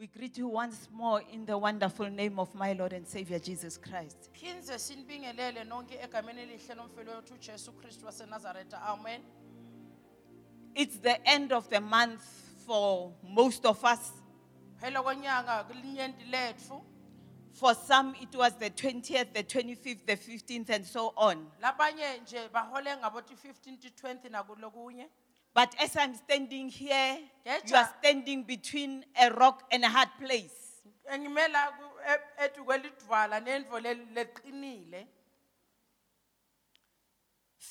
We greet you once more in the wonderful name of my Lord and Savior Jesus Christ. phindze sinibingelele nonke egameni elihle lomfelo wethu ujesu kristu wasenazaretha amen It's the end of the month for most of us. phela konyaka kulinyenti letfu For some, it was the 20th, the 25th, the 15th, and so on. labanye nje bahole ngabo ti-15 ti-20 nakulokunye But as I'm standing here, you are standing between a rock and a hard place. engimela ku- edu kwelidwala nendvo le- leqinile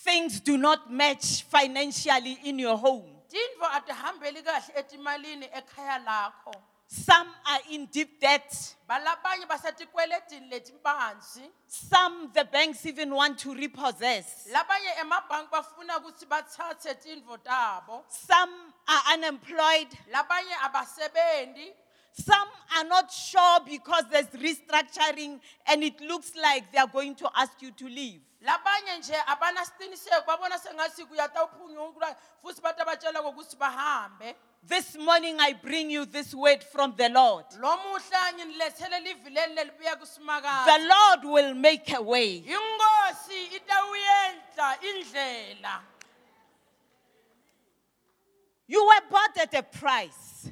Things do not match financially in your home. tintfo atihambeli kahle etimalini ekhaya lakho Some are in deep debt. balabanye basetikweletini letibanzi Some, the banks even want to repossess. labanye emabhanki bafuna kutsi batsatse tintfo tabo Some are unemployed. labanye Some are not sure because there's restructuring and it looks like they are going to ask you to leave. labanye nje abana siciniseko babona sengathi kuyatawuphunyukula futhi batabatshela kokuthi bahambe This morning, I bring you this word from the Lord. lo muhla nginilethele livi leli lelibuya The Lord will make a way. inkosi itawuyenza indlela You were bought at a price.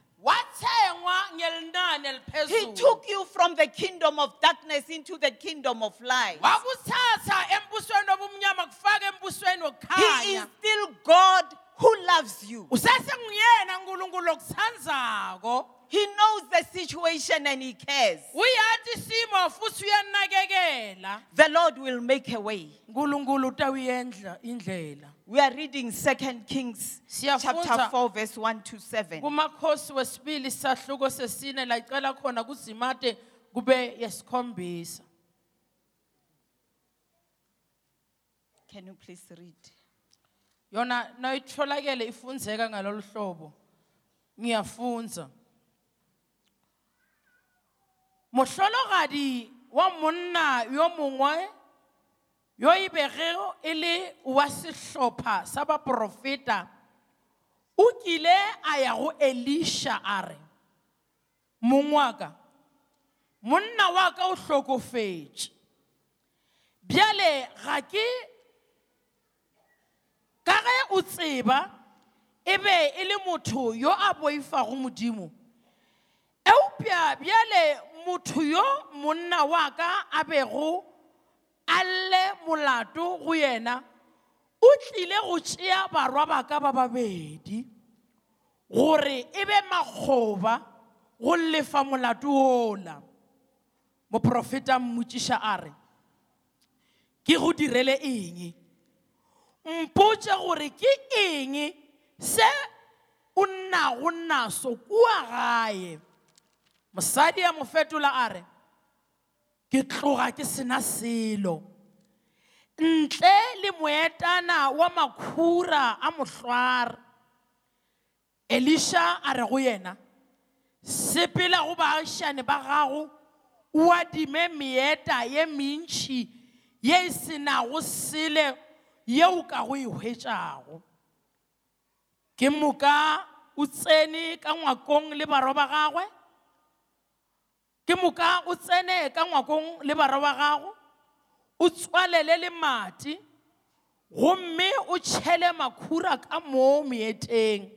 He took you from the kingdom of darkness into the kingdom of light. wakuthatha embusweni obumnyama kufaka embusweni He is still God who loves you. usesenguyena nkulunkulu okuthandzako He knows the situation and He cares. uyati isimo futhi uyanakekela The Lord will make a way. nkulunkulu utawuyendla indlela We are reading 2 Kings Siyafundza- chapter 4, verse 1 to 7. kumakhosi wesibili sahluko sesine la icala khona kuzimate kube yesikhombisa Can you please read? Yona nayitholakele ifundzeka ngalolu hlobo. Ngiyafunza mohlologadi wa monna yo mongwe yo e begego e le wa sehlopha sa baprofeta o kile a ya go elisha a re mong wa ka monna wa ka o hlokofetše bjale ga ke ka ge o tseba e be e le motho yo a boifago modimo. Eupša bjale motho yo monna wa ka a bego a lle molato go yena o tlile go tšea barwa ba ka ba babedi gore e be makgoba go lefa molato ola. Moprofeta mmotšiša a re ke go direle eng mpotše gore ke eng se o nnago naso kua gae? Mosadi a mo fetola a re ke tloga ke sena selo. Ntle le moetana wa makhura a mohlware elisha a re go yena sepela go baagišane ba gago o adime meeta ye mentšhi ye e senago sele yeo ka go e hwetšago. Ke moka o tsene ka ngwakong le barwa ba gagwe. Ke moka o tsene ka ngwakong le barwa ba gago. O tswalele le mati gomme o tšhele makhura ka moo meeteng.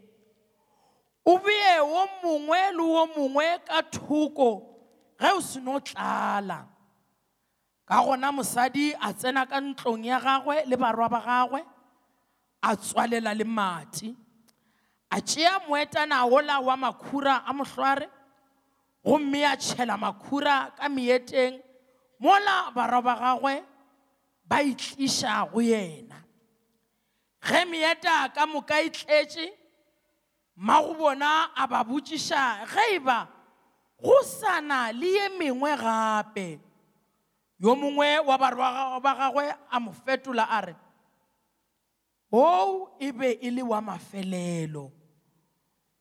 O bee wo mongwe le wo mongwe ka thoko ge o seno tlala. Ka gona mosadi a tsena ka ntlong ya gagwe le barwa ba gagwe a tswalela le mati a tšea moetana ola wa makhura a mohlware gomme a tšhela makhura ka meeteng mola barwa ba gagwe ba itliša go yena. Ge meeta ka moka e tletše mmago bona a ba botšiša ge e ba go sana le ye mengwe gape yo mongwe wa barwa ba gagwe a mo fetola a re o e be e le wa mafelelo.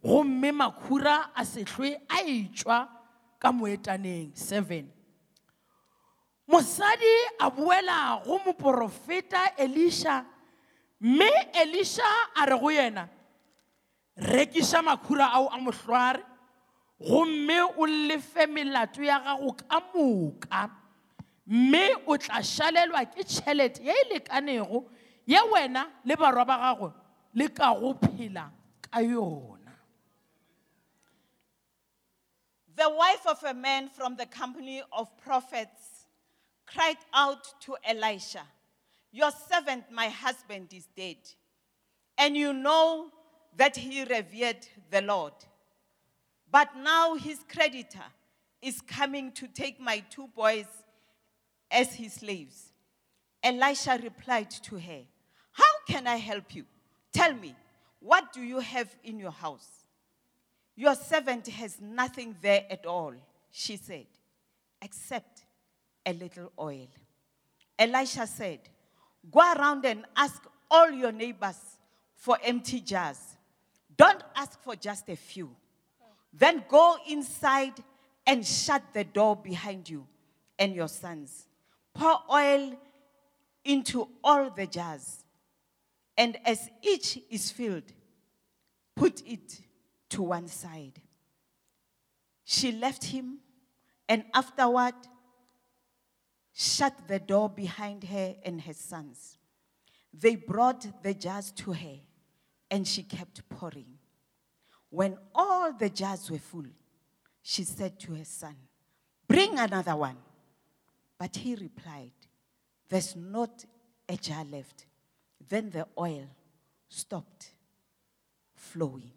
Gomme makhura a a etšwa ka moetaneng 7 mosadi a boela go moprofeta elisha mme elisha a re go yena rekiša makhura ao a mohlware gomme o lefe melato ya gago ka moka mme o tla šalelwa ke tšhelete ye e lekanego ye wena le barwa ba gago le ka go phela ka yona The wife of a man from the company of prophets cried out to Elisha, Your servant, my husband, is dead. And you know that he revered the Lord. But now his creditor is coming to take my two boys as his slaves. Elisha replied to her, How can I help you? Tell me, what do you have in your house? Your servant has nothing there at all, she said, except a little oil. Elisha said, Go around and ask all your neighbors for empty jars. Don't ask for just a few. Then go inside and shut the door behind you and your sons. Pour oil into all the jars. And as each is filled, put it to one side. She left him and afterward shut the door behind her and her sons. They brought the jars to her and she kept pouring. When all the jars were full, she said to her son, Bring another one. But he replied, There's not a jar left. Then the oil stopped flowing.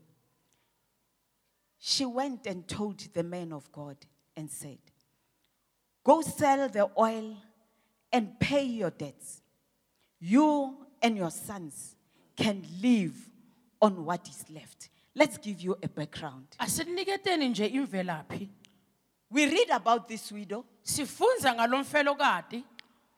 She went and told the man of God and said, Go sell the oil and pay your debts. You and your sons can live on what is left. Let's give you a background. asiniketeni nje imvelaphi We read about this widow sifunza ngalo mfelokati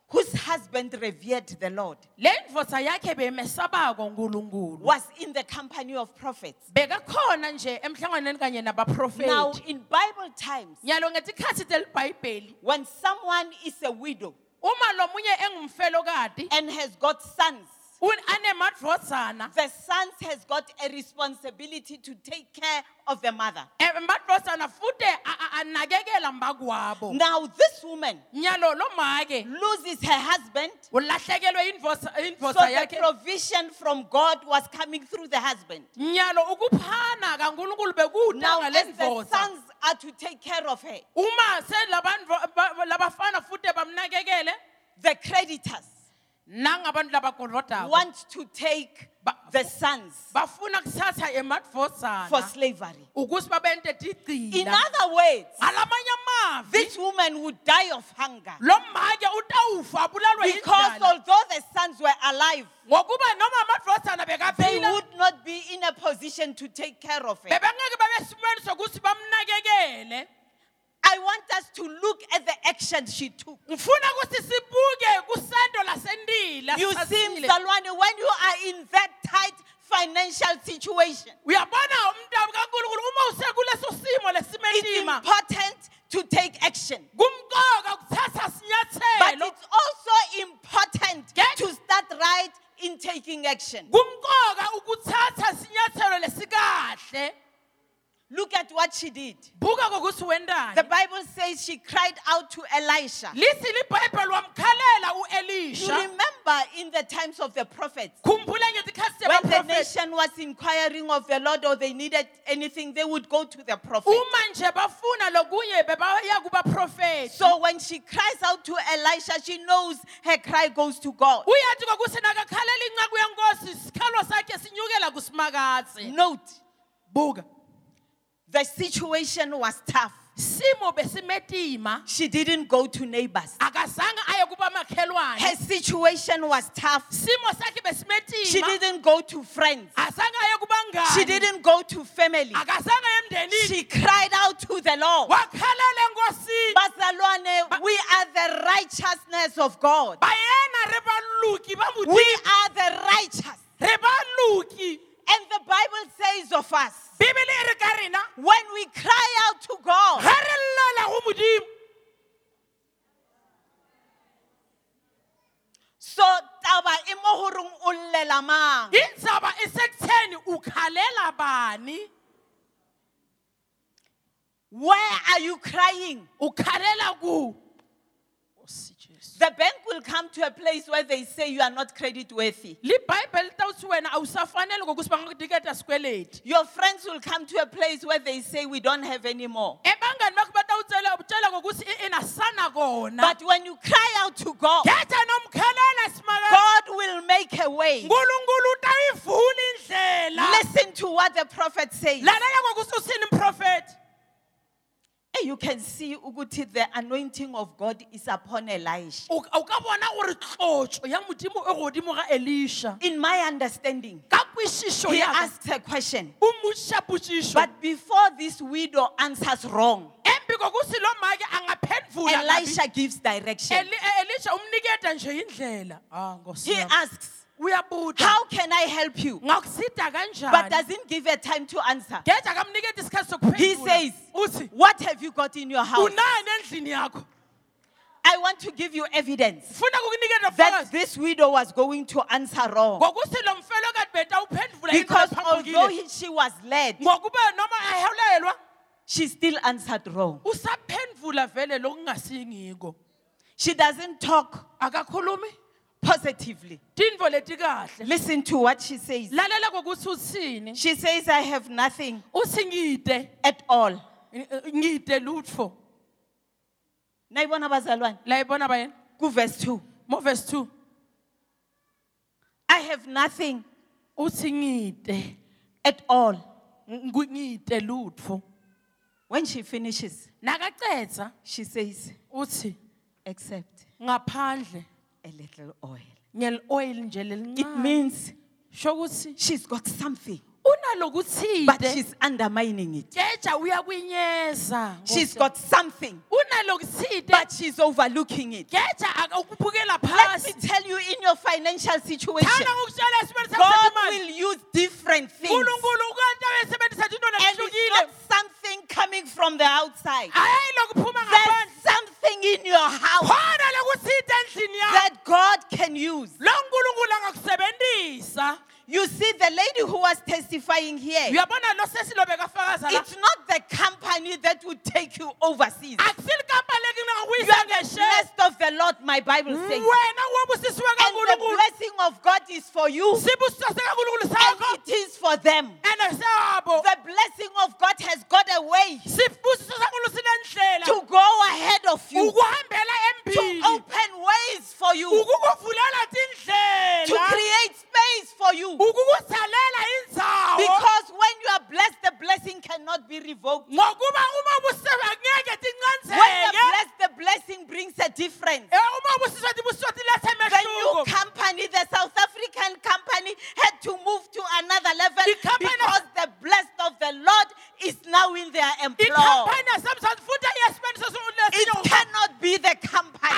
whose husband revered the Lord, le ndvodza yakhe bemesabako nkulunkulu was in the company of prophets. bekakhona nje emhlanganweni kanye Now, nabaprofeti in Bible times, nyalo ngetikhatsi telibhayibheli when someone is a widow uma lo munye engumfelokati and has got sons, the sons has got a responsibility to take care of the mother. Now, this woman nyalo lo make loses her husband, so the provision from God was coming through the husband. nyalo ukuphana kankulunkulu Now, as the sons are to take care of her, uma selabantvo- ba- labafana futhi bamnakekele the creditors want to take the sons for slavery. In other words, this woman would die of hunger. Lo make utawufa abulalwe because although the sons were alive, ngokuba noma amadvodzana they would not be in a position to take care of her. I want us to look at the action she took. ngifuna ukuthi sibuke kusendo lasendila You see. Mzalwane, when you are in that tight financial situation, uyabona umntabu kankulunkulu uma usekuleso simo it's important to take action. But it's also important to start right in taking action. Look at what she did. The Bible says she cried out to Elisha. lithi libhayibheli wamkhalela You remember in the times of the prophets, when the nation was inquiring of the Lord or they needed anything, they would go to the prophet. uma nje bafuna lokunye bebaya kubaprofeti So when she cries out to Elisha, she knows her cry goes to God. uyathi kokuthi nakakhalela incaku yenkosi sikhalo sakhe sinyukela kusimakatsi Note, buka the situation was tough. She didn't go to neighbors. akazange aye kubamakhelwane Her situation was tough. She didn't go to friends. azange aye kubangani She didn't go to family. akazange aye emndenini She cried out to the Lord. wakhalela enkosini Bazalwane, we are the righteousness of God. bayena re baluki ba We are the righteous. And the Bible says of us, bibele e re ka rena when we cry out to God, ga re llela go modimo so taba e mo horeng o llela mang? ukhalela bani Where are you crying? o khalela ku Nkosi Jesu. The bank will come to a place where they say you are not credit worthy. libhayibheli litawutsi wena awusafanele ngokuthi bangakuniketa sikweleti Your friends will come to a place where they say we don't have any more. ebangani bakho batawutshela utshela ngokuthi "I- inasana kona But when you cry out to God, khetha nomkhelela simaka God will make a way. nkulunkulu utayivula indlela Listen to what the prophet says. lalela ngokuthi usini mprofethi Hey, You can see ukuthi the anointing of God is upon Elisha. o o ka bona gore tlotso ya modimo e godimo ga elisha In my understanding, ka kwešišo he ya ka asked a question. o mmošiša potšišo But before this widow answers wrong, embi kokuthi make angaphendvula kabi. Elisha gives direction. Eli- e- elisha umniketa nje indlela ah Nkosi He yami. asks, How can I help you? But doesn't give a time to answer. khetha kamniketa isikhathi He says, What have you got in your house? unani endlini yakho I want to give you evidence that this widow was going to answer wrong. ngokuthi lo mfelo kade betawuphendvula Because although she was led, ngokuba noma ahelelwa she still answered wrong. usaphendvula vele lokungasiingiko She doesn't talk positively. tintfo Listen to what she says. lalela kokuthi uthini She says, I have nothing uthi ngide at all. ngide lutfo. Nayibona bazalwane la ibona bayena? Ku verse 2. mo verse 2 I have nothing uthi ngide at all. ngu- ngide lutfo. When she finishes, nakacedza she says, uthi except ngaphandle a little oil. ngel oil nje It means sho ukuthi she's got something, unalokutside but she's undermining it. She's got something, but she's overlooking it. Let me tell you in your financial situation, thana ngokutshela esimeni sakho God will use different things. nkulunkulu ukanta besebenzisa tintona And it's not something coming from the outside. There's something in your house khona lokutsite endlini yakho that God can use. Lo nkulunkulu angakusebentisa You see, the lady who was testifying here, uyabona lo sesilobe kafakaza la. It's not the company that would take you overseas. You are blessed of the Lord, my Bible says. And the blessing of God is for you, and it is for them. The blessing of God has got a way sibusiso sankulu sinendlela to go ahead of you, to open ways for you, to create space for you. Because when you are blessed, the blessing cannot be revoked. ngokuba uma busiswe ngeke When you're blessed, the blessing brings a difference. Eh, uma busiswe tibusiso tilethe The new company, the South African company, had to move to another level because the blessed of the Lord is now in their employ. ikhampani yasemzansi futhi iyasibeniso It cannot be the company.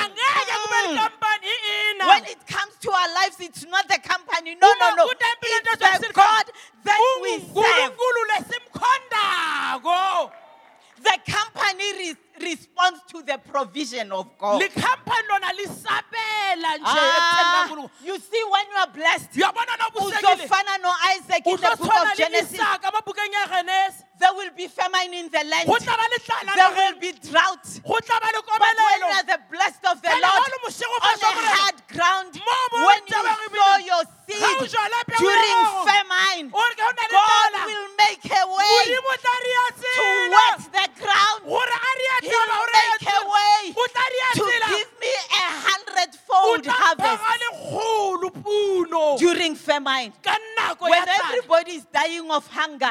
Mm. When it comes to our lives, it's not the company. No, no, no. Uma kude empilweni It's the God that we serve. The company re- responds to the provision of God. likhampani lona lisabela nje ekutheni Ah, you see, when you are blessed, uzofana no Isaac in the book of Genesis. Leisaka amabhukeng yagenesi There will be famine in the land. go tla ba letlala There will be drought. go tla ba le But when you are the blessed of the Lord ha o le mošego on a hard ground, when you sow your seed during famine, o re ke ho na le God will make a way Modimo o tla re a to wet the ground, gore a re a He will make a way o tla re a to give me a hundredfold harvest mpha lekgolo puno. during famine. When everybody is dying of hunger,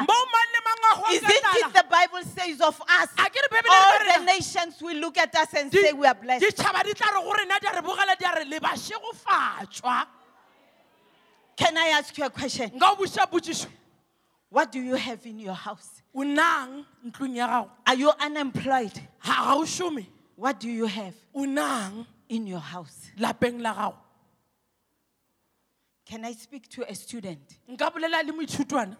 mo mang le mang a hwang isn't it the Bible says of us? a ke re Bebele All the nations will look at us and say we are blessed. ditšhaba di tla re go rena di a re bogela di a re le bašegofatšwa Can I ask you a question? What do you have in your house? o nang ntlong ya gago Are you unemployed? ga ga o šome What do you have in your house? Can I speak to a student? nka bolela le moithutwana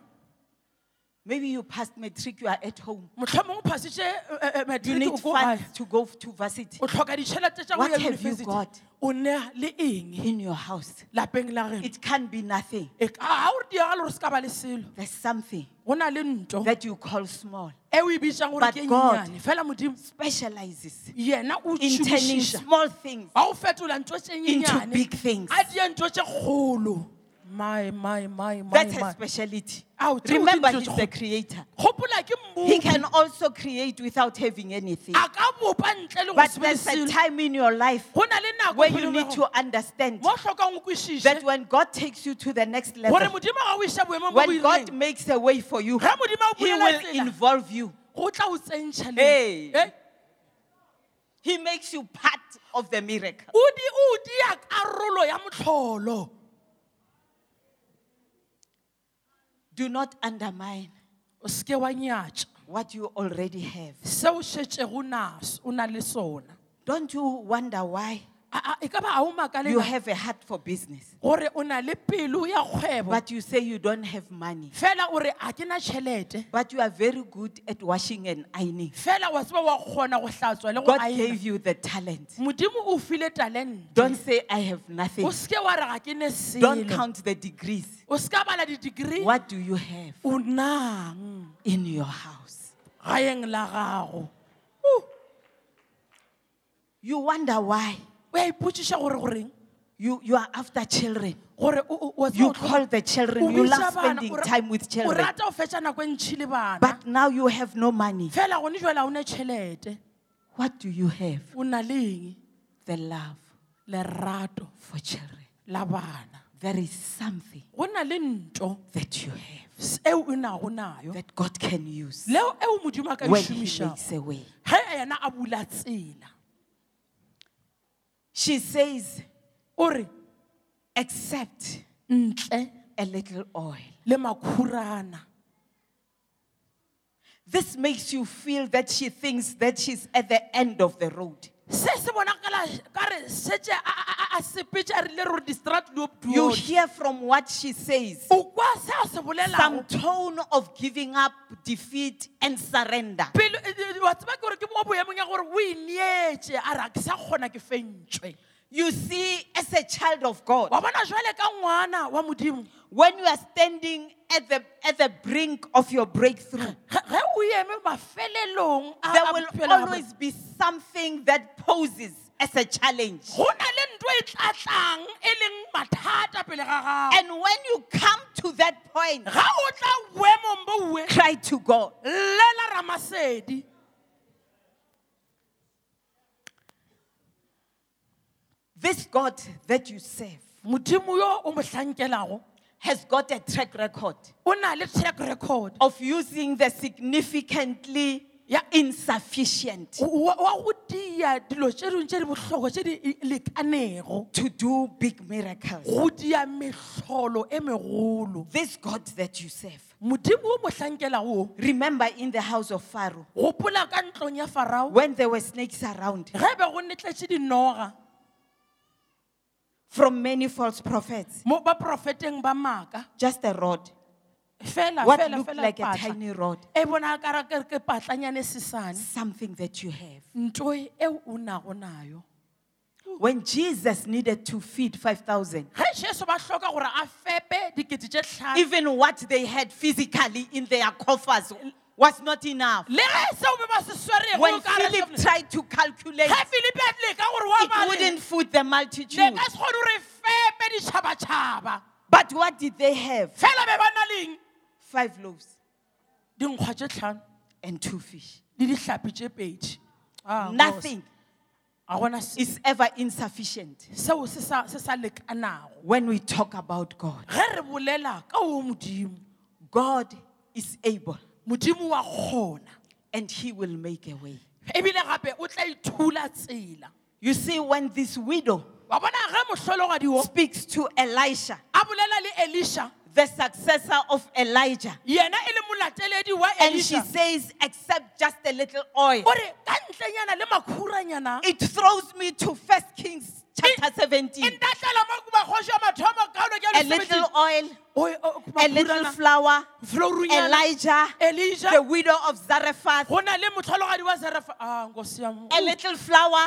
Maybe you passed matric, you are at home. motlhomong o phasitše eh, eh, eh, You need funds to go to varsity o tlhoka ditšhelete tša go What ya have you university got? o nea le eng in your house. lapeng la geno It can't be nothing. E ka- ga o re diagale gore se ka ba le selo There's something go na le nto that you call small, e o e bitsang gore But ke God- nnyane fela modimo specializes yena o in turning tšhomišiša small things ga o fetola ntho tše into nyenyane big things. a die ntho tše kgolo my my my my That's my speciality. Ao, Remember, he's the creator. He can also create without having anything. a ka bopa ntle le go But se be le there's a time in your life go na le nako where you need to understand mo o hlokang o kwešiše that when God takes you to the next level, modimo ga o iša boemong bo when God makes a way for you, a He will involve you. go tla o tsentšha le Hey. Eh? He makes you part of the miracle. o di o dia karolo ya motlholo Do not undermine o seke wa nyatša what you already have. se o šetšego nas o na le sona Don't you wonder why A- a- ka ba ga o makale you have a heart for business, gore o na le pelo ya kgwebo. But you say you don't have money, fela o re a ke na tšhelete but you are very good at washing and ironing? fela wa tseba wa kgona go hlatswa le go God gave you the talent. modimo o file talente. Don't say, I have nothing. o seke wa re ga ke ne Don't count the degrees. o seka bala di-degree. What do you have? In your house? gaeng la gago. You wonder why o ipotšiša gore goreng you, you are after children. gore o- o- wa tseba You call the children, you love spending time with children. rata go fetša nako ntšhi le bana But now you have no money. fela gone jale o ne tšhelete What do you have? The love lerato for children. There is something go na le nto that you have s- eo o nago nayo that God can use leo eo modimo a ka when He makes a way. ge yena a bula tsela She says, re accept a little oil. This makes you feel that she thinks that she's at the end of the road. You hear from what she says. O kwa se a se some tone of giving up, defeat, and surrender. pele wa tseba ke gore ke mo boemong ya gore o ineetse a re a ke sa kgona ke fentšwe You see, as a child of God, wa bona jale ka ngwana wa modimo? when you are standing at the, at the brink of your breakthrough, ge ge o eme mafelelong a- there will always be something that poses as a challenge. go na le nto tlatlang leng mathata pele ga gago. And when you come to that point, ga o tla boemong bo ue cry to God. This God that you serve modimo yo o mo hlankelago has got a track record o na le track record of using the significantly Yeah. insufficient wa wa go dia dilo tše dingwe tše di bohlokwa tše di lekanego to do big miracles. go dia mehlolo e megolo This God that you serve. modimo o mo o Remember in the house of Pharaoh, gopola ka ntlong ya farao when there were snakes around ge be go netletše dinoga from many false prophets, mo baprofeteng ba maaka. Just a rod, fela what fela looked fela like a patla. tiny rod, e bona ke re ke patlanyane sesane. Something that you have. nto eo o nago nayo. When Jesus needed to feed 5,000, ge jesu ba hloka gore a fepe dikete tše tlhano. even what they had physically in their coffers was not enough. le ge seo be ba se swerego When Philip tried to calculate, ge filipe a leka gore wa it wouldn't food the multitude. ka se kgone gore fepe ditšhabatšhaba But what did they have? fela be ba na leng Five loaves dinkgwa tše tlhano and two fish. le dihlapi tše pedi Ah, Nothing is ever insufficient seo se sa se sa lekanago when we talk about God. ge re bolela ka o modimo God is able modimo wa kgona. And he will make a way. ebile gape o tla ithula tsela. You see, when this widow wa bona ge mohlologadi speaks to Elisha, a bolela le elisha. the successor of Elijah, yena le molateledi wa and she says, Accept just a little oil. ore ka ntlenyana le makhuranyana. It throws me to First Kings chapter 17. intahlela mo kuba kgoši ya mathomo kaolo ke A little oil, a little flour, florunyana Elijah, the widow of Zarephath, go na le motlhologadi wa serefa a ah, nkosi yam a little flour,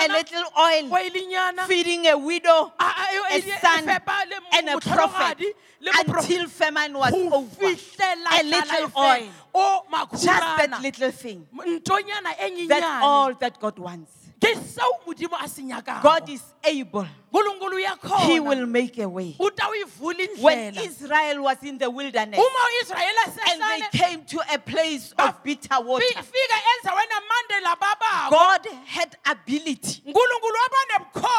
a little oil, feeding a widow, a- son, and a prophet motlhologadi le mopro- until famine was over. A little oil. Oh, Just that little thing. That's all that God wants. Ke seo modimo a se nyakago God is able. He will make a way. o ta o ivula When Israel was in the wilderness and they came to a place of bitter water, fi- fika endaweni amandela bababo God had ability.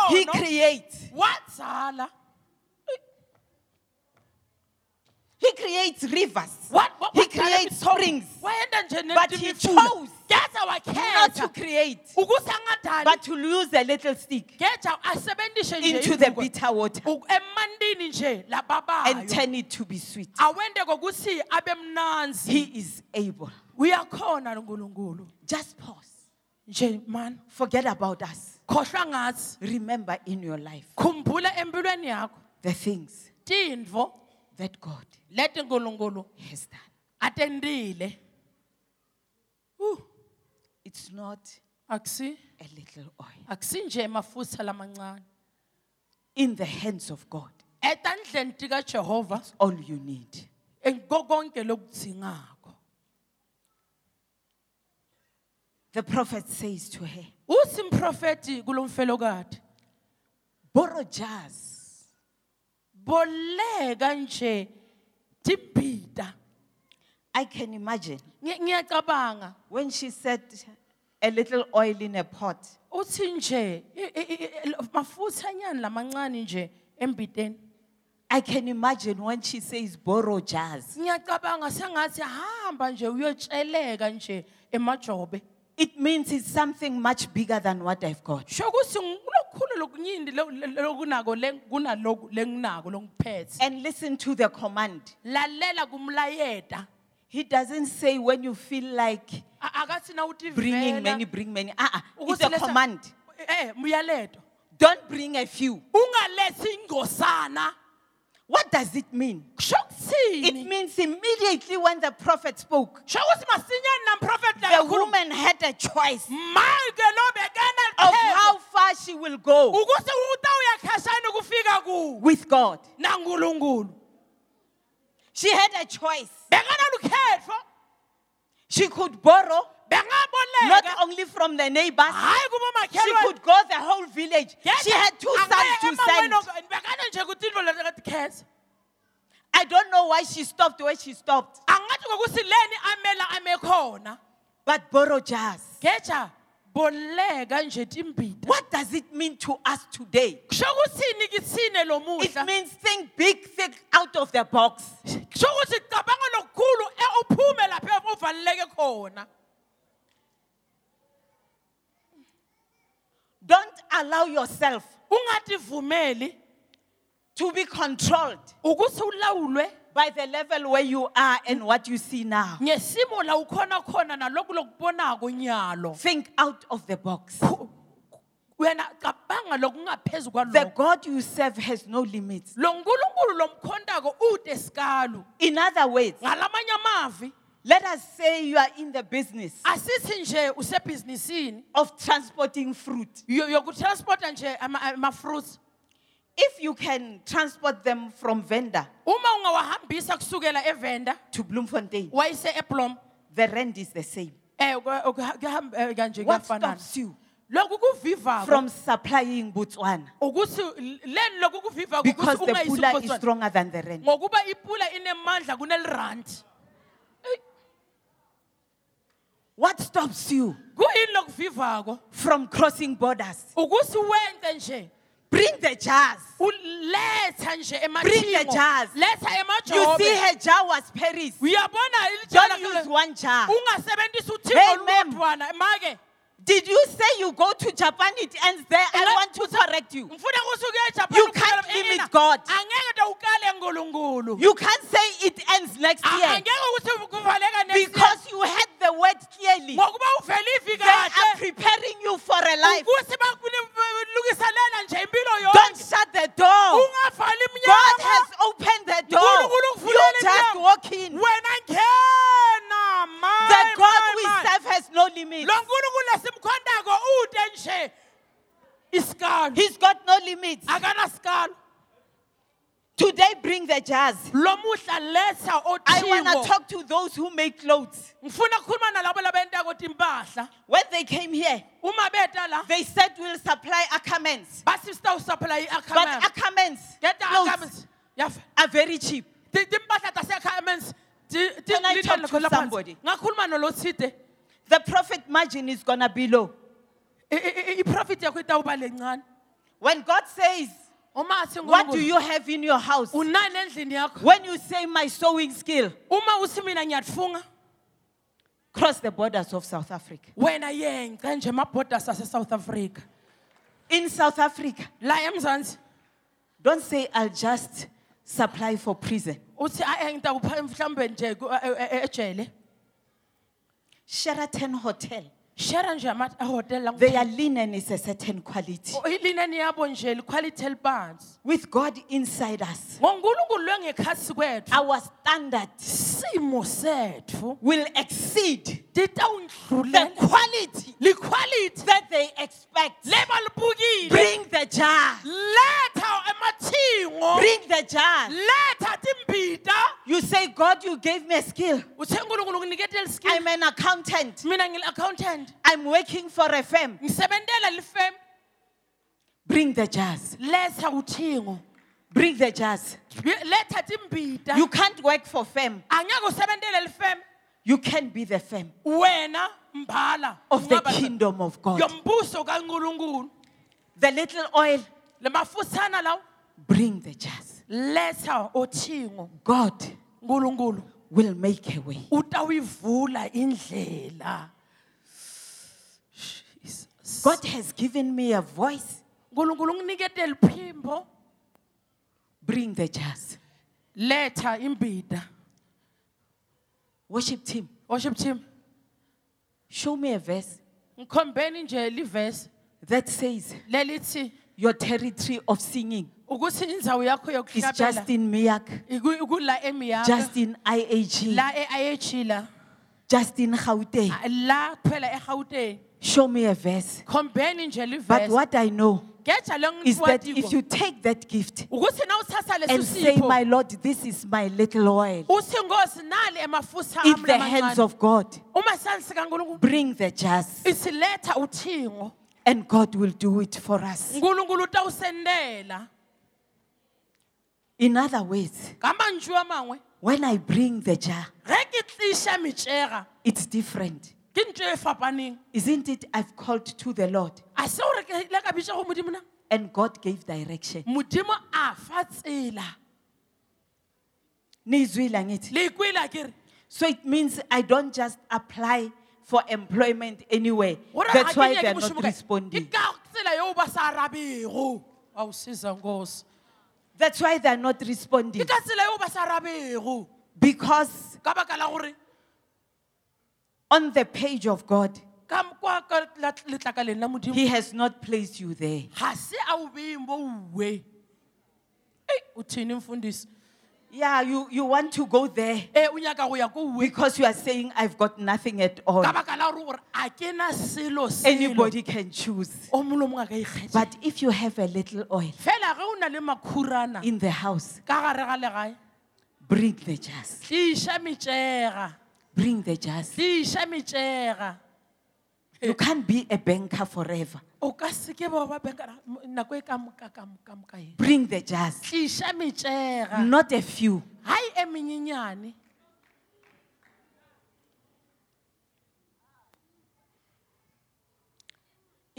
He creates. He creates rivers. What- what- He creates springs. But he chose Not to create, but to use a little stick. Keja asebenzise nje into the bitter water. U- emandini nje and turn it to be sweet. awende kokuthi abe mnanzi. He is able. uyakhona unkulunkulu Just pause. man. Forget about us. Remember in your life. The things that God leti nkulunkulu has done. atendile It's not akusi a little oil. akusi nje emafutha lamancane In the hands of God, etandleni tikajehova all you need. ko konke lokudzingako The prophet says to her, uthi mprofeti kulo mfelokade Borrow jars. Boleka nje tibhida I can imagine. Ngi- ngiyacabanga. When she said a little oil in a pot. uthi nje i- i- i- i- mafuthanyana lamancane nje embideni I can imagine when she says borrow jars. ngiyacabanga sengathi hamba nje uyotsheleka nje emajobe It means it's something much bigger than what I've got. sho ukuthi lokunyindi lo- lo- lokunako le- kunaloku lenginako longiphethe And listen to the command. lalela He doesn't say when you feel like A- akathi na uthi bringing many, bring many. Uh-uh. It's a command. eh, eh myaleto Don't bring a few. ungalethi ingosana What does it mean? It means immediately when the prophet spoke, sho ukuthi masinyane namprofeti the woman had a choice make lo bekana of how far she will go ukuthi utawuya khashani kufika ku. with God. She had a choice. She could borrow not only from the neighbors, she could go the whole village. She had two sons to send. bekana nje kutintfo letikhetha I don't know why she stopped where she stopped, angathi ngokuthi leni amela ame khona but borrow jars. geja boleka nje timbita What does it mean to us today? kusho kuthini kithine lo It means think big, think out of the box. kusho ukuthi cabanga lokukhulu e uphume lapha uvaleleke khona Don't allow yourself ungativumeli to be controlled ukuthi ulawulwe by the level where you are and what you see now. ngesimo la ukhona khona naloku lokubonako nyalo Think out of the box. wena cabanga lokungaphezu The God you serve has no limits. lo nkulunkulu lomkhondako ude sikalu In other words, ngalamanye amavi let us say you are in the business asithi nje usebhizinisini of transporting fruit. yo- yokutransporta nje ama- ama-fruits If you can transport them from Venda uma ungawahambisa kusukela evenda to Bloemfontein, wayise the rand is the same. eh ku- ku- kuhamba- eh, kanje What kuyafanana stops you from supplying Botswana? ukuthi leni lokhu kuviva Because the pula is stronger than the rand. ngokuba ipula inemandla kunelirandi What stops you from crossing borders? ukuthi wenze nje Bring the jars. Bring the jars. You see, her jar was Paris. Don't use one jar. Hey, ma'am. Did you say you go to Japan? It ends there. I want to correct you. You can't limit God. You can't say it ends next year. Because you had the word clearly. They are preparing you for a life. Don't shut the door. God has opened the door. You just walk in the God we serve has no limits. He's got no limits. Today, bring the jars. I want to talk to those who make clothes. When they came here, they said we'll supply Ackermans. But Ackermans are very cheap. Ti- timpahla tase-acamens Can I talk to somebody? ngakhuluma nolothide The profit margin is going to be low. I- I- I- iprofit yakho itawuba lencane When God says, uma athi What do you have in your house? unani endlini yakho When you say, My sewing skill, uma uthi mina ngiyatfunga cross the borders of South Africa. wena yence nje mabhoda sase-south africa In South Africa, la emzansi don't say, I'll just supply for prison. uthi ae ngitakupha mhlawumbe nje ku- e- e- e- ejele. Sheraton Hotel, shera nje ama- ahotel la their linen is a certain quality. Oh, ilineni yabo nje liquality elibanzi. With God inside us, ngonkulunkulu lwengekhasi kwethu. Our standard simo sethu will exceed the quality liquality that they expect. Bring the jar. Bring the jar. You say, God, you gave me a skill. uthe nkulunkulu nginikete liskill I'm an accountant. ngili-accountant I'm working for a firm. Bring the jars. Bring the jars. You can't work for firm. Angeke usebentele lifem You can be the firm of the kingdom of God. The little oil. le mafuthana lawo Bring the jars. letha othingo God will make a way. utawuyivula indlela God has given me a voice. nkulunkulu nginikete liphimbo Bring the jars. letha imbida Worship team. worship team Show me a verse ngikhombeni nje livesi that says lelithi your territory of singing ukuthi indzawo yakho is yokuhlabela just in Miak, iku- ikula emiyaka just in IAG, la e-IH la just in Gauteng. la kuphela egauteng Show me a verse. khombeni nje But livesi what I know is that if you take that gift ukuthi na uthatha and say, My Lord, this is my little oil, in the hands of God, uma sansi kankulunkulu bring the jars, and God will do it for us. In other words, when I bring the jar, ge ke tliša metšega it's different. Ke ntho fapaneng Isn't it? I've called to the Lord, a se gore ke ile ka bitša go modimo na and God gave direction. modimo a fa tsela Nizwile ngithi? le ikwela kere So it means I don't just apply for employment anywhere. That's why they're not responding. ke ka tsela yeo ba sa arabego wa o siza nkosi That's why they're not responding. ke ka tsela yeo ba sa arabego Because ka baka la gore on the page of God, ka kwa ka la- letlakaleng la modimo He has not placed you there. ga se a o beeng bo uwe ei o thini mfundisi Yeah, you, you want to go there e o nyaka go ya ko uwe because you are saying, I've got nothing at all. ka baka la gore gore a ke na selo selo Anybody can choose. o molo mongwe a ka ikgetha But if you have a little oil fela ge o na le makhurana in the house, ka gare ga legae bring the jars. Bring the jars. tliša metšega You can't be a banker forever. o ka seke ba ba bekara nako e ka moka ka moka moka e Bring the jars. tliša metšega Not a few. ga e menyenyane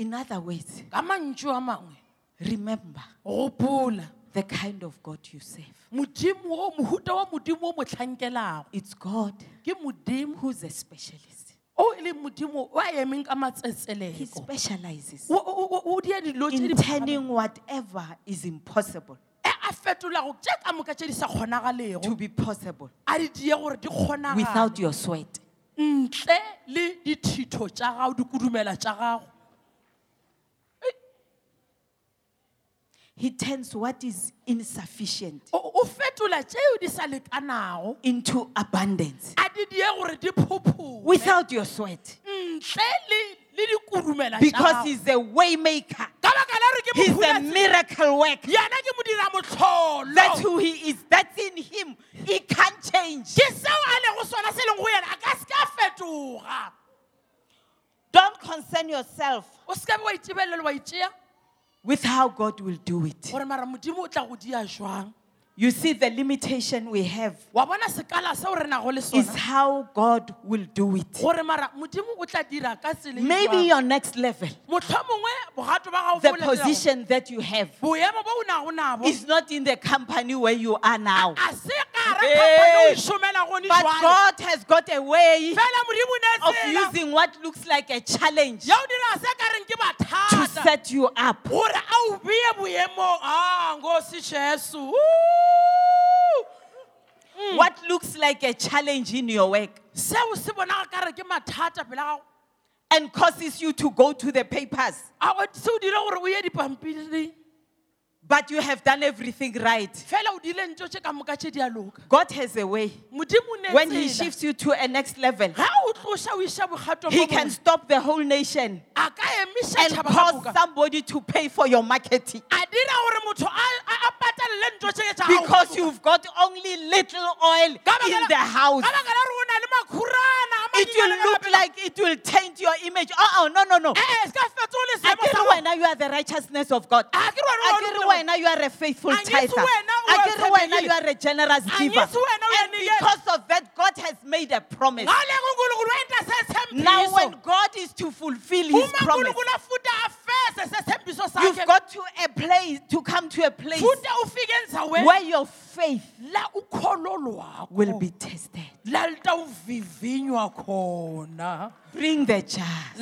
In other words, ka mantšu a mangwe remember gopola the kind of God you serve. modimo o mohuta wa modimo o It's God who's a specialist. o leng modimo o a emeng ka He specializes in turning whatever is impossible a fetolago tše ka moka tše di sa to be possible a di die gore without your sweat. ntle le dithito tša gago dikudumela tša gago He turns what is insufficient o o fetola tšeo di sa lekanago into abundance a di die gore di phophoe without your sweat ntle le le dikudumela tša because gago. he's a way maker. ka baka la re ke He's a miracle worker. yena ke modira That's who he is. That's in him. He can't change. ke seo a lego sona se leng go yena a ka se ka fetoga Don't concern yourself o se ka be wa itebelela wa itšea with how God will do it. Gore mara modimo o tla go dia jwang You see, the limitation we have wa bona sekala seo re nago le is sona how God will do it. gore mara modimo o tla dira ka tsela Maybe jwang. your next level, mohlomongwe bogato ba gago the bo letelago, position that you have, boemo bo o nago nabo is not in the company where you are now. a se kare Hey. company o šomela gone But jwale God has got a way fela modimo o ne of tsela using what looks like a challenge ya o dira se ka reng ke to set you up. gore a o beye boemong a nkosi jesu What looks like a challenge in your work? Seo se bonaga ka re ke mathata pele gago and causes you to go to the papers, but you have done everything right. fela o dile ntso tše ka moka tše di a loka God has a way. modimo o ne When He shifts you to a next level, ga o tloša o iša bogato He can stop the whole nation a ka emiša and cause somebody to pay for your marketing because you've got only little oil in the house. ka baka la gore o na le makhurana a It will look like it will taint your image. Oh, oh no, no, no. Eh, se ka fetole seemo sa Akere gago. wena, you are the righteousness of God. Wena wena, you are a faithful tither. wena o a Akere wena, you are a generous giver. Anyisi wena o And because of that, God has made a promise. ngale nkulunkulu wenta sethembiso Now, when God is to fulfill His promise, nkulunkulu afuta afese sethembiso you've got to a place to come to a place futa ufike endzaweni where your faith la ukholo lwakho will be tested. la litawuvivinywa khona Bring the jars.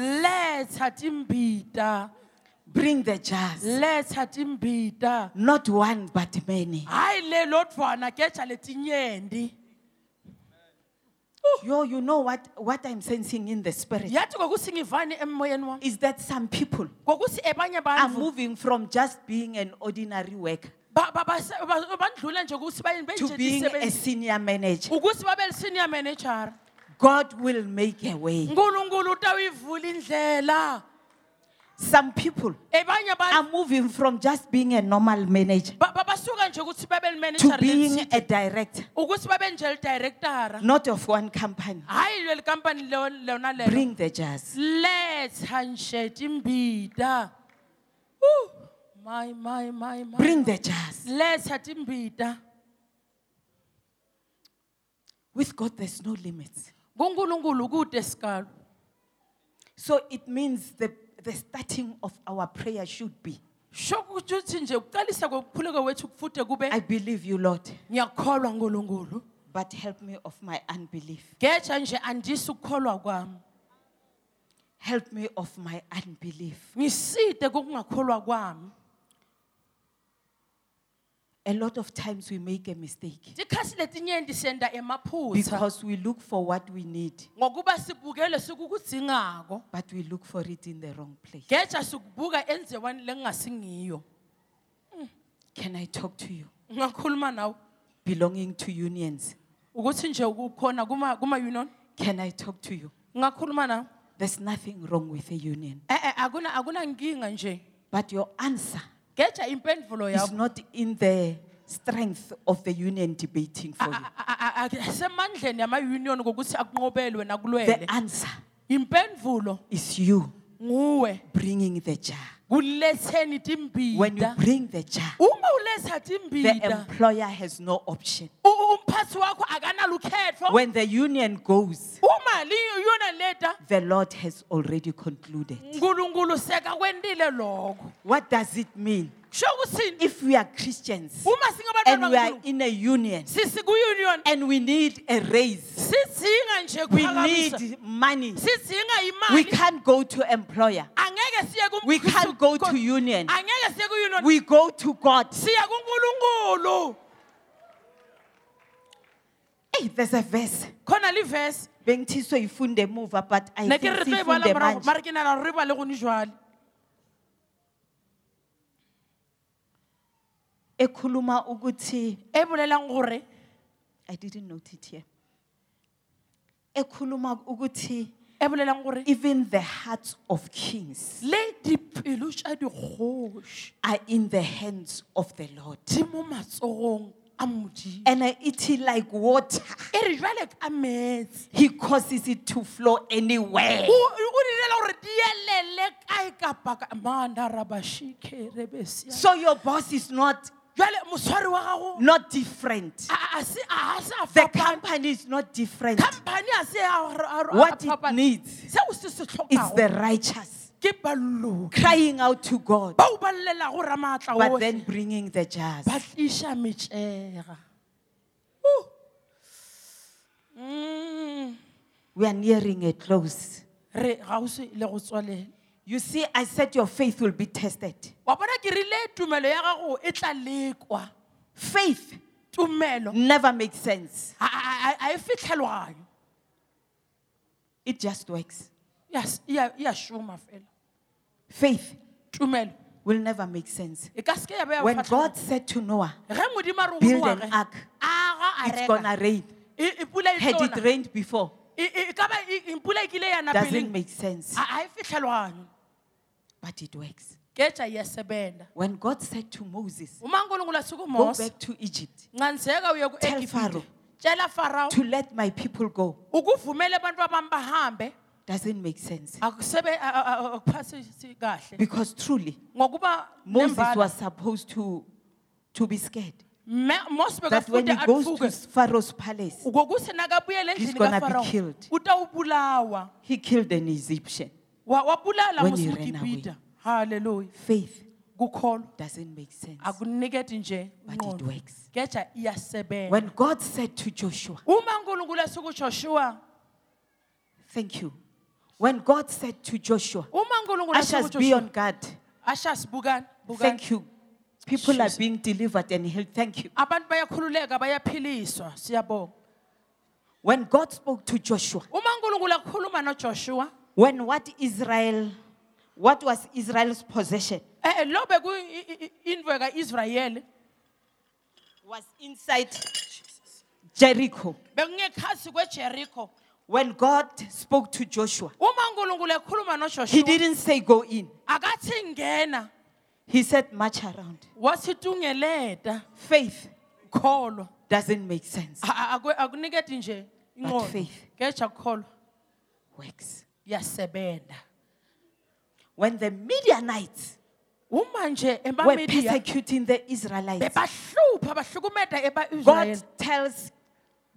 Bring the jars. letha timbita Not one, but many. I hayi le lodvwana kecha letinyenti Yo, you know what, what I'm sensing in the spirit yathi kwakutsi ngivani emoyeni wami is that some people are moving from just being an ordinary worker ba- ba- base- ba- bandlule nje ukuthi baye- to being a senior manager. ukuthi babe senior manager God will make a way. nkulunkulu utawuyivula indlela Some people are moving from just being a normal manager ba- ba- basuka nje ukuthi babe to being a director, ukuthi babe nje lidirectora not of one company. hayi leli kampani lona lelo. Bring the nje timbita Uh, my my my my. Bring the jars. letha timbita With God, there's no limits. kunkulunkulu kude sikalo. So it means the, the starting of our prayer should be shokuthi uthi nje ukuqalisa kokukhuleka wethu kufute kube I believe you, Lord, but help me of my unbelief. geja nje andisi ukukholwa kwami Help me of my unbelief. Ngiside kokungakholwa kwami A lot of times we make a mistake tikhathi letinyenti senta emaphutsa because we look for what we need, ngokuba sibukele sikukudzingako but we look for it in the wrong place. geja sikubuka enziwani lengasingiyo Can I talk to you? ngakhuluma nawe Belonging to unions. ukuthi nje ukhona kuma kuma union Can I talk to you? ngakhuluma nawe There's nothing wrong with a union. eh eh akuna akuna nkinga nje But your answer geja impendvulo is yakho not in the strength of the union debating for you. a- a- a- a- semandleni yama union ngokuthi akunqobelwe The answer impendvulo is you nguwe bringing the jar. Kuletheni When you bring the uma uletha the employer has no option. u- u- umphathi wakho akanalukhetfo When the union goes, uma liyona leta the Lord has already concluded. nkulunkulu sekakwentile lokho What does it mean? If we are Christians and we are in a union and we need a raise, we need money, we can't go to employer, angeke siye kum- we can't go to union, angeke siye ku-union. We go to God. Hey, there's a verse. khona livesi Bengithiswe ifunde emuva but I think siyifunde manje. mare ke nana re ba le gone jwale ekhuluma ukuthi e bolelang gore I didn't note it here. Ekhuluma ukuthi e bolelang gore even the hearts of kings le dipelo tša dikgoši are in the hands of the Lord. di mo matsogong a modimo And uh, it is like water. e re jale ka metsi He causes it to flow anywhere. o o direla gore di kae kapa ka mandarabashikerebesia So your boss is not jale moswari wa gago not different. a- a se a The company is not different. What it needs seo se se is the righteous crying out to God, bao ba llelago ramaatla but then bringing the jars. ba tliša metšega Mm. We are nearing a close. Re gausi le go tswalela You see, I said your faith will be tested. wa bona ke rile tumelo ya gago e tla lekwa Faith tumelo never makes sense. a- a a- a e fitlhelwanyo It just works. Ya s- e a e a šoma fela Faith tumelo will never make sense. e ka seke ya be ya When. God said to Noah, ge modimo a re build an ark, aga a it's reka gonna rain. E- e pula e Had tlo it na. rained before, E- e- e ka ba e- e- pula e kile yana doesn't peleng make sense, a a fitlhelwanyo but it works. ke tša yesebenda When God said to Moses, Go back to Egypt Tell Pharaoh. to let my people go, ukuvumela abantu abami bahambe doesn't make sense. Because truly, Moses was supposed to, to be scared. That when he goes to Pharaoh's palace, He's gonna be killed. he killed an Egyptian. Wa- wabulala When he ran musimugibhida halleluya Faith kukholwa doesn't make sense, akuniketi nje but it ingqondo works. keja iyasebenza When God said to Joshua, uma unkulunkulu esikujoshua Thank you. When God said to Joshua, uma Ushers, be on guard. ashas Thank you. People are Jesus. being delivered and healed. Thank you. abantu bayakhululeka bayaphiliswa siyabonga When God spoke to Joshua, uma unkulunkulu akhuluma nojoshua when what Israel, what was Israel's possession eh lo bekuyindwe kaIsrayeli was inside Jericho. bekungekhasi kweJericho When God spoke to Joshua, uma unkulunkulu ekhuluma He nojoshua didn't say go in. akathi ngena He said march around. wathi tungeleta Faith kholwa doesn't make sense. A- a- aku- akuniketi nje But ingqondo faith. keja kukholwa Works. Yasebenza When the Midianites uma nje were emamedia persecuting the Israelites, bebahlupha bahlukumeda God eba-israyeli tells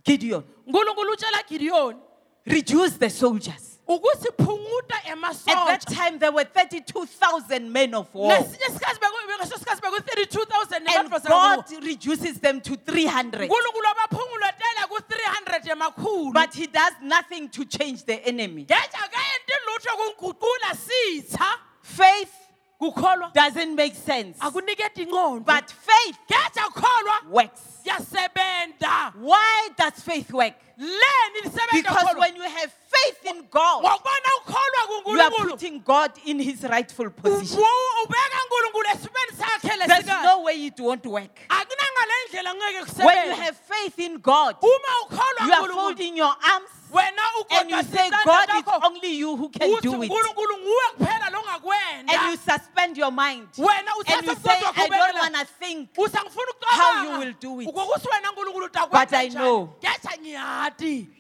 Gideon, nkulunkulu utshela gidiyoni reduce the soldiers. At that time, there were 32,000 men of war. ngesinye isikhathi beku- ngaso beku-32 000 And God reduces them to 300. nkulunkulu abaphungulotela ku-300 emakhulu But He does nothing to change the enemy. ngeja kayenti lutho kunguqula sitha Faith kukholwa doesn't make sense. But faith works. Why does faith work? Because when you have faith in God, you are putting God in His rightful position. ubu- ubeka nkulunkulu esimeni sakhe There's no way it won't work. akunangale ndlela ngeke When you have faith in God, you are folding your arms and you say, God, it's only you who can do it. unkulunkulu nguwe kuphela And you suspend your mind. And you say, I don't want to think. how you will do it. ukukuthi wena nkulunkulu But I know.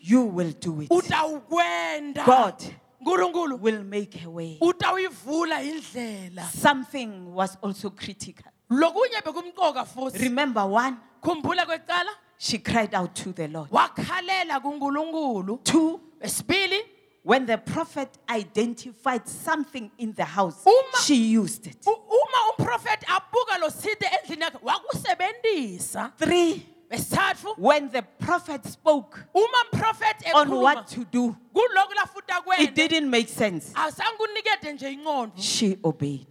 You will do it. utawukwenda God nkulunkulu will make a way. utawuyivula indlela Something was also critical. lokunye bekumqoka futhi Remember, one, khumbula kwecala she cried out to the Lord. wakhalela kunkulunkulu Two, esibili when the prophet identified something in the house, Uma- she used it. u- uma umprofeti abuka lo sithe endlini yakhe wakusebenzisa Three, when the prophet spoke on what to do, it didn't make sense. azange unikede nje ingqondo. She obeyed.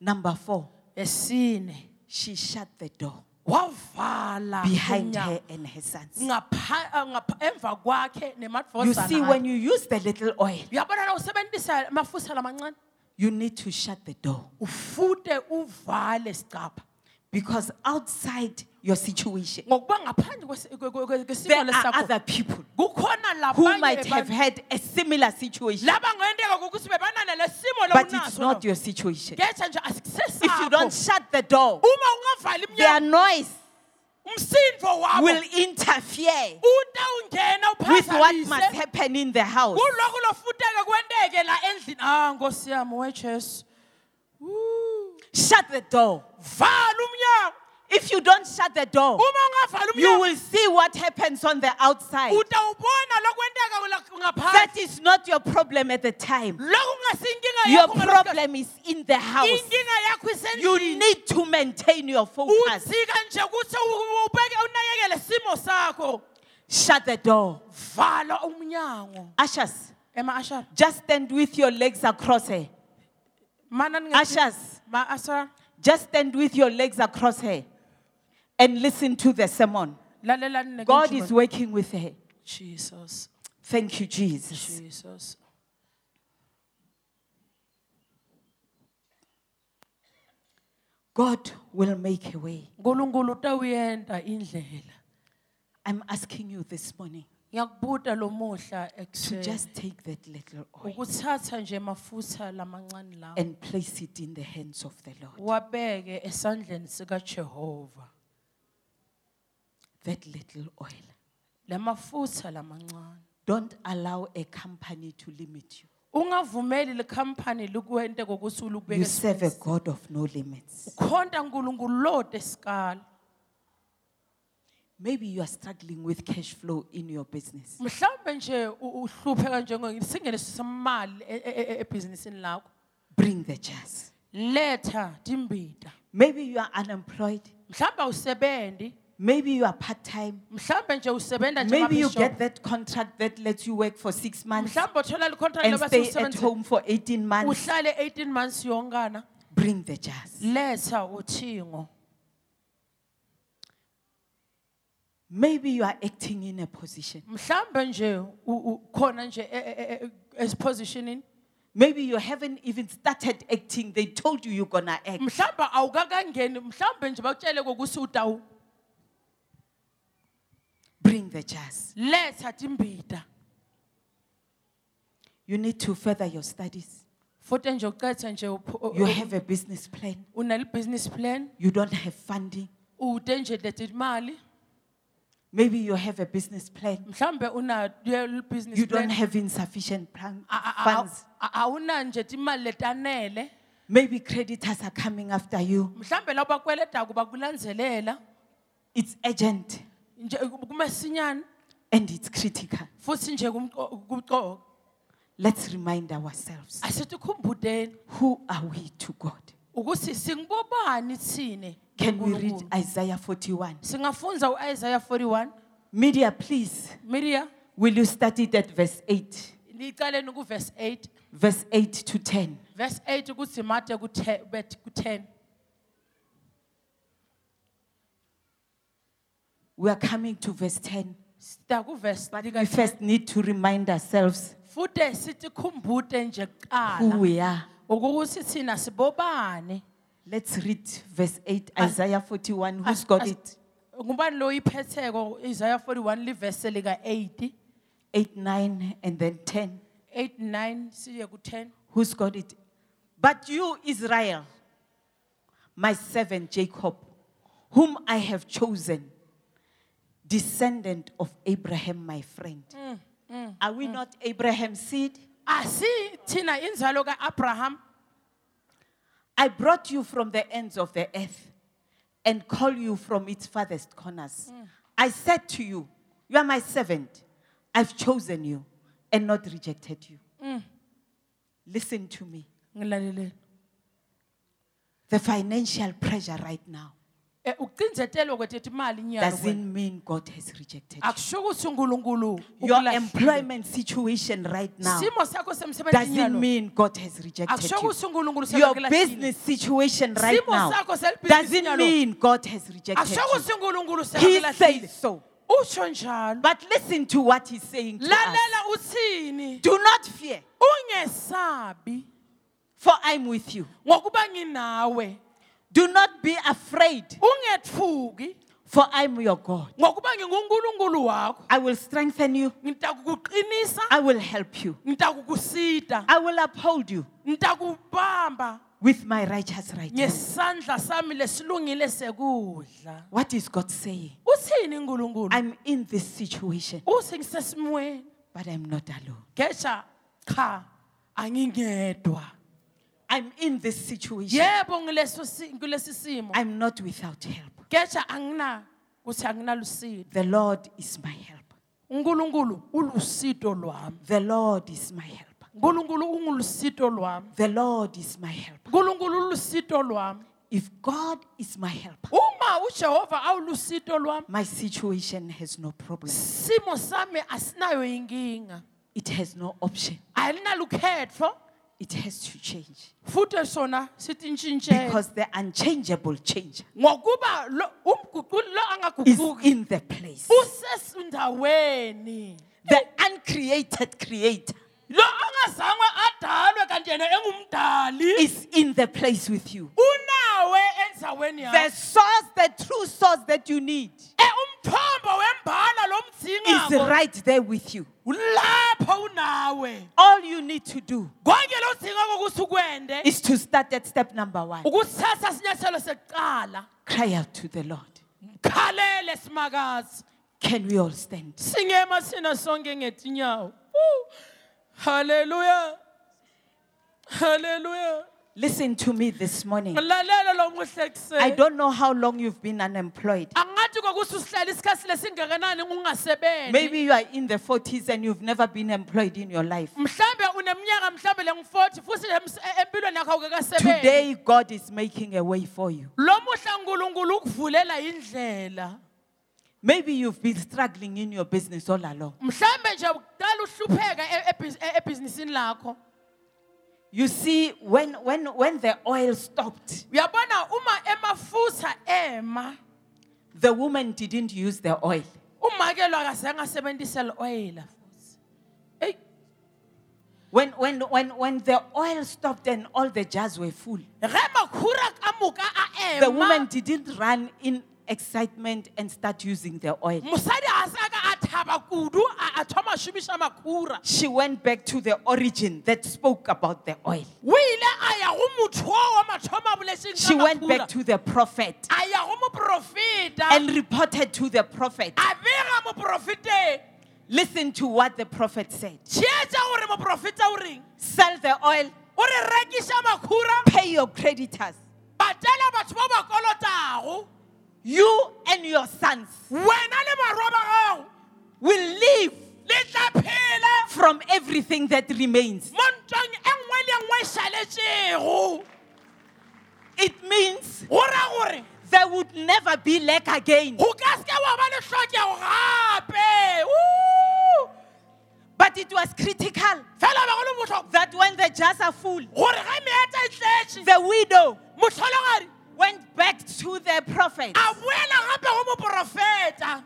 Number four, she shut the door. Behind her and her sons. Ngapha- ngapha- emva kwakhe You see, when you use the little oil, uyabona la usebenzisa amafusa lamancane you need to shut the door. Ufute uvale sicapha Because outside your situation, ngokuba ngaphandle kwesimo there are lesakho other people kukhona who might have had a similar situation, laba ngendeka kokuthi lesimo but it's not your situation. If you don't shut the door, uma ungavali their iminyango noise will interfere with what must happen in the house. kuloko lofuteke kwenteke la endlini ah nkosi yami wejesu Woo. Shut the door. If you don't shut the door, you will see what happens on the outside. utawubona lokwenteka la- ngaphandle That is not your problem at the time. Your problem is in the house. sikhathi. inkinga yakho You need to maintain your focus. udzika nje ukuthi u- ubeke unakekele simo sakho Shut the door. Ushers, just stand with your legs across her. Ushers, just stand with your legs across her and listen to the sermon. God is working with her. jesus Thank you, Jesus. jesus God will make a way. nkulunkulu utawuyenta indlela I'm asking you this morning ngiyakubuta lo muhla to just take that little oil ukuthatha nje mafutha lamancane lawo and place it in the hands of the Lord. wabeke esandleni sikajehova That little oil. lamafutha lamancane Don't allow a company to limit you. ungavumeli likhampani likwente kokuthi You ulukubeke serve a God of no limits. khonta nkulunkulu lode sikala Maybe you are struggling with cash flow in your business. mhlawumbe nje u- uhlupheka njengesingeniso semali e- e- e- ebhizinisini lakho Bring the jars. letha timbita Maybe you are unemployed. mhlawumbe Maybe you are part time. mhlawumbe nje usebenza nje Maybe you get that contract that lets you work for six months mhlawumbe uthola licontract and stay at home for 18 months. 18 months Bring the jars. Maybe you are acting in a position. mhlawumbe nje u- u- khona nje esipositionini Maybe you haven't even started acting. They told you you're going to act. mhlawumbe awukakangeni mhlawumbe nje bakutshele kokuthi utawu Bring the jars. letha timbita You need to further your studies. futhi nje uqetha nje upho- You have a business plan. unele-business plan You don't have funding. ude nje leti mali Maybe you have a business plan. mhlawumbe unayo business You don't plan have insufficient plan- A- a- a- funds. a- awuna nje timali letanele Maybe creditors are coming after you. mhlawumbe labo bakweletaku bakulandzelela It's urgent and it's critical. Let's remind ourselves who are we to God? Can we read Isaiah 41? Isaiah 41? Media, please. Media. Will you start it at verse 8? Verse 8 to 10. Verse 8 to 10. We are coming to verse 10. But we first need to remind ourselves futhi sitikhumbute nje who we are. ukuthi thina sibobani Let's read verse 8, As- Isaiah 41. Who's got it? ngubani lo yiphetheko isaiah 41 livese lika-8 8, 9, and then 10. 8 9 siye ku-10 Who's got it? But you, Israel, my servant Jacob, whom I have chosen, descendant of Abraham, my friend. Mm, mm, are we mm. not Abraham's seed? Ah, asi thina inzalo ka-abraham I brought you from the ends of the earth and call you from its farthest corners. I said to you, You are my servant. I've chosen you and not rejected you. Listen to me. The financial pressure right now Eh, ukucinzetelwa kwethetha imali inyalo doesn't mean God has rejected you. akusho ukuthi unkulunkulu Your ukulahlile. employment situation right now simo sakho semsebenzi doesn't inyalo mean God has rejected akusho you. ukuthi unkulunkulu Your business situation right Simo now sakho doesn't nyalo. mean God has rejected you. ukuthi unkulunkulu He says so. njalo But listen to what he's saying to us. lalela uthini Do not fear, ungesabi for I'm with you. ngokuba nginawe Do not be afraid, for I'm your God. ngokuba ngingunkulunkulu wakho. I will strengthen you, I will help you, I will uphold you ngitakubamba. with my righteous right hand. ngesandla sami lesilungile sekudla. What is God saying? uthini unkulunkulu I'm in this situation, uthi ngisesimweni. But I'm not alone. gesha cha angingedwa I'm in this situation. yebo ngileso si- kulesi simo I'm not without help. gesha angina kuthi anginalusito The Lord is my help. unkulunkulu ulusito lwami The Lord is my help. unkulunkulu ungulusito lwami The Lord is my help. unkulunkulu ulusito lwami If God is my help, uma ujehova awulusito lwami my situation has no problem. simo sami asinayo inkinga It has no option. alinalukhetho It has to change. futhi sona sithi ntshintshele Because the unchangeable changer ngokuba lo umguquli lo is angaguquki in the place. usesindaweni The uncreated creator lo angazange adalwe kanti yena engumdali is in the place with you. unawe endzaweni The yakho source, the true source that you need Eh, umthombo wembala lo is right there with you. All you need to do konke lo dingako ukuthi ukwende is to start at step number one. ukuthatha sinyathelo sekuqala Cry out to the Lord. Can we all stand? Hallelujah. sina sonke ngetinyawo Woo. haleluya haleluya Listen to me this morning. ngilalela lo muhle I don't know how long you've been unemployed. angathi kokuthi usihlala isikhathi lesingakanani ungasebenzi Maybe you are in the 40s and you've never been employed in your life. mhlambe uneminyaka mhlambe lengu-40 futhi ems- e- empilweni yakho awukakasebenzi Today, God is making a way for you. lo muhla nkulunkulu ukuvulela indlela Maybe you've been struggling in your business all along. You see, when, when, when the oil stopped, uyabona uma emafutha ema the woman didn't use the oil. umakelo akazange asebenzise le-oyela futhi eyi. When, when, when, when the oil stopped and all the jars were full, ge makhura ka moka a the woman didn't run in excitement and start using the oil. mosadi a sa ka a thaba kudu a a thoma a šomiša makhura She went back to the origin that spoke about the oil. o ile a ya go motho o wa mathomo a boletseng She went back to the prophet a ya go moprofeta and reported to the prophet. a bega moprofeteng Listen to what the prophet said. tšeetša gore moprofeta o reng Sell the oil, o re rekiša makhura pay your creditors. Patela batho ba ba kolotago You and your sons wena le barwa ba gago will live le tla phela from everything that remains. mo ntweng nngwe le nngwe šaletšego It means go ra gore there would never be lack again. go ka seke wa ba le tlhokego gape Woo! But it was critical fela ba go le botlhokwa that when the jars are full, gore ge meeta tletše the widow went back to the prophet. a boela gape go moprofeta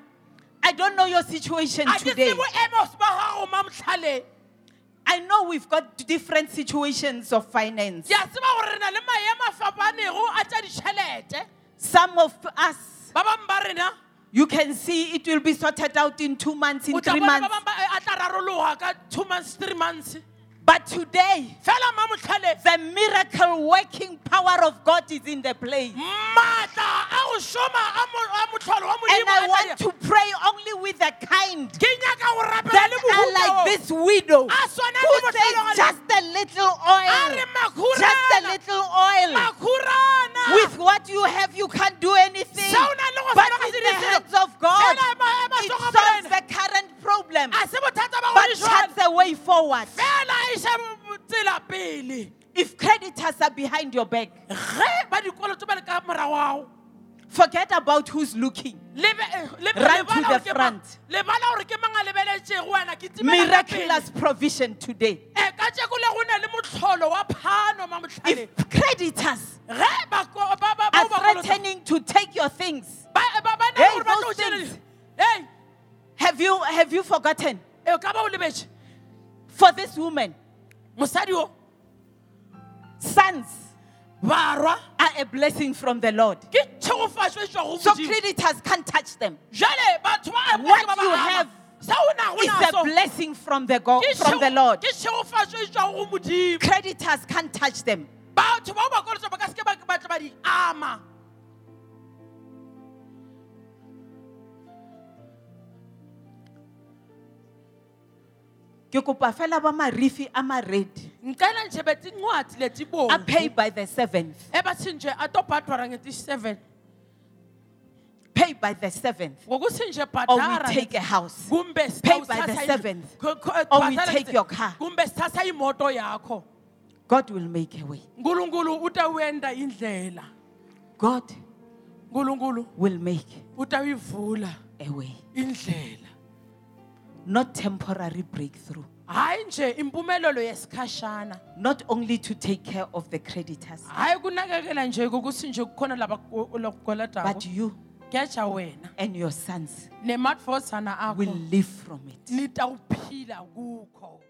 I don't know your situation today. se boemo ba gago ma motlhaleng I know we've got different situations of finance. ke a tseba gore re na le maemo a fapanego a tša ditšhelete Some of us, ba bangwe ba rena you can see it will be sorted out in two months, in three months. Bangwe ba- a tla rarologa ka two months three months But today, fela ma motlhaleng the miracle working power of God is in the place. maatla a go šoma a mo- a motlholo wa And I want to pray only with the kind ke nyaka go rapela that are like this widow who says just a little oil, just a little oil. With what you have, you can't do anything. Se o nang le go But in the hands of God, Fela ma- ma- it solves the current problem, but jwale a way forward. Fela iša tsela pele If creditors are behind your back, ge ba dikoloto ba le ka morago gago forget about who's looking. lebe- Run to the gore ke mang- front. lebala gore ke mang a lebeletšego wena? Ke timela ka pele. Miraculous provision today. Eh, ka tšeko le go na le motlholo wa phano ma motlhaleng If creditors ge ba ko- ba- ba- are bao ba kolota- threatening to take your things, na Hey, gore ba tlo those things. Have you have you forgotten? Eh, ka ba o lebetše for this woman, mosadi o sons, barwa are a blessing from the Lord. ke tšhegofatšo tswa go So creditors can't touch them. What you have Sa o nago It's a blessing from the God, from the Lord. ke tšhegofatšo tswa go modimo Creditors can't touch them. Ke kopa fela ba marifi a ma-red ngicela nje bethi incwadi letibomvu paid by the seventh. ebathi nje atobhadwara ngeti-seven Pay by the seventh. Or we take a house. Pay by the seventh. Or we take your car. kumbe sithatha imoto yakho God will make a way. nkulunkulu utawuenda indlela God will make a way. Not temporary breakthrough. hayi nje impumelelo yesikhashana. Not only to take care of the creditors, hayi kunakekela nje kokuthi nje kukhona but you keja wena. and your sons nemadvozana will akho live from it. nitawuphila kukho